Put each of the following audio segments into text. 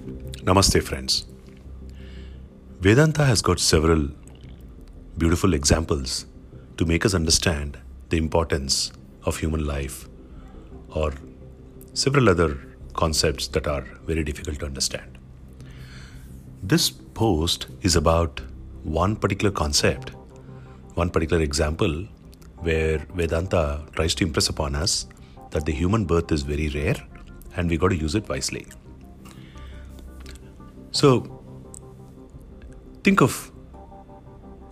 Namaste, friends. Vedanta has got several beautiful examples to make us understand the importance of human life or several other concepts that are very difficult to understand. This post is about one particular concept, one particular example where Vedanta tries to impress upon us that the human birth is very rare and we got to use it wisely. So, think of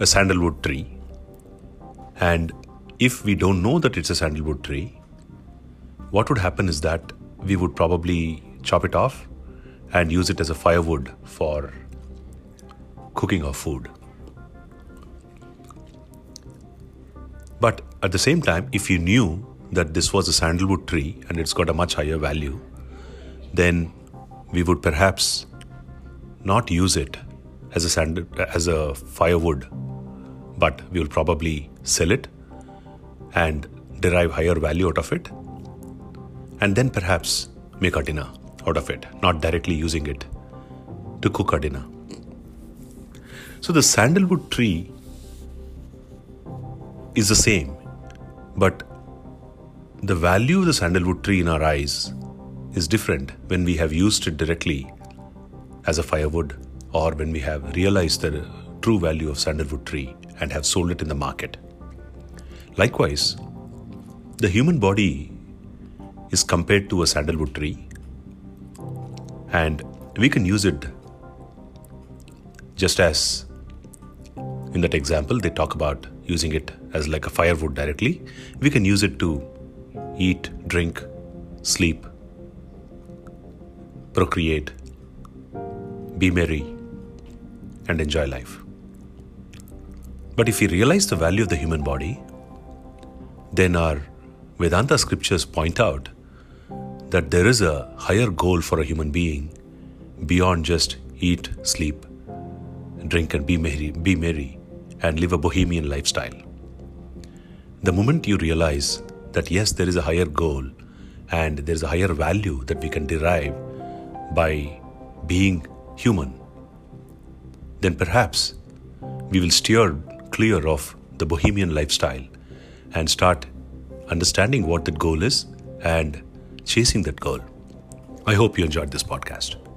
a sandalwood tree, and if we don't know that it's a sandalwood tree, what would happen is that we would probably chop it off and use it as a firewood for cooking our food. But at the same time, if you knew that this was a sandalwood tree and it's got a much higher value, then we would perhaps not use it as a sand, as a firewood, but we will probably sell it and derive higher value out of it, and then perhaps make a dinner out of it, not directly using it to cook a dinner. So the sandalwood tree is the same, but the value of the sandalwood tree in our eyes is different when we have used it directly as a firewood or when we have realized the true value of sandalwood tree and have sold it in the market. Likewise, the human body is compared to a sandalwood tree and we can use it just as in that example they talk about using it as like a firewood directly we can use it to eat drink sleep procreate be merry and enjoy life but if we realize the value of the human body then our vedanta scriptures point out that there is a higher goal for a human being beyond just eat sleep drink and be merry, be merry and live a bohemian lifestyle. The moment you realize that yes, there is a higher goal and there is a higher value that we can derive by being human, then perhaps we will steer clear of the bohemian lifestyle and start understanding what that goal is and chasing that goal. I hope you enjoyed this podcast.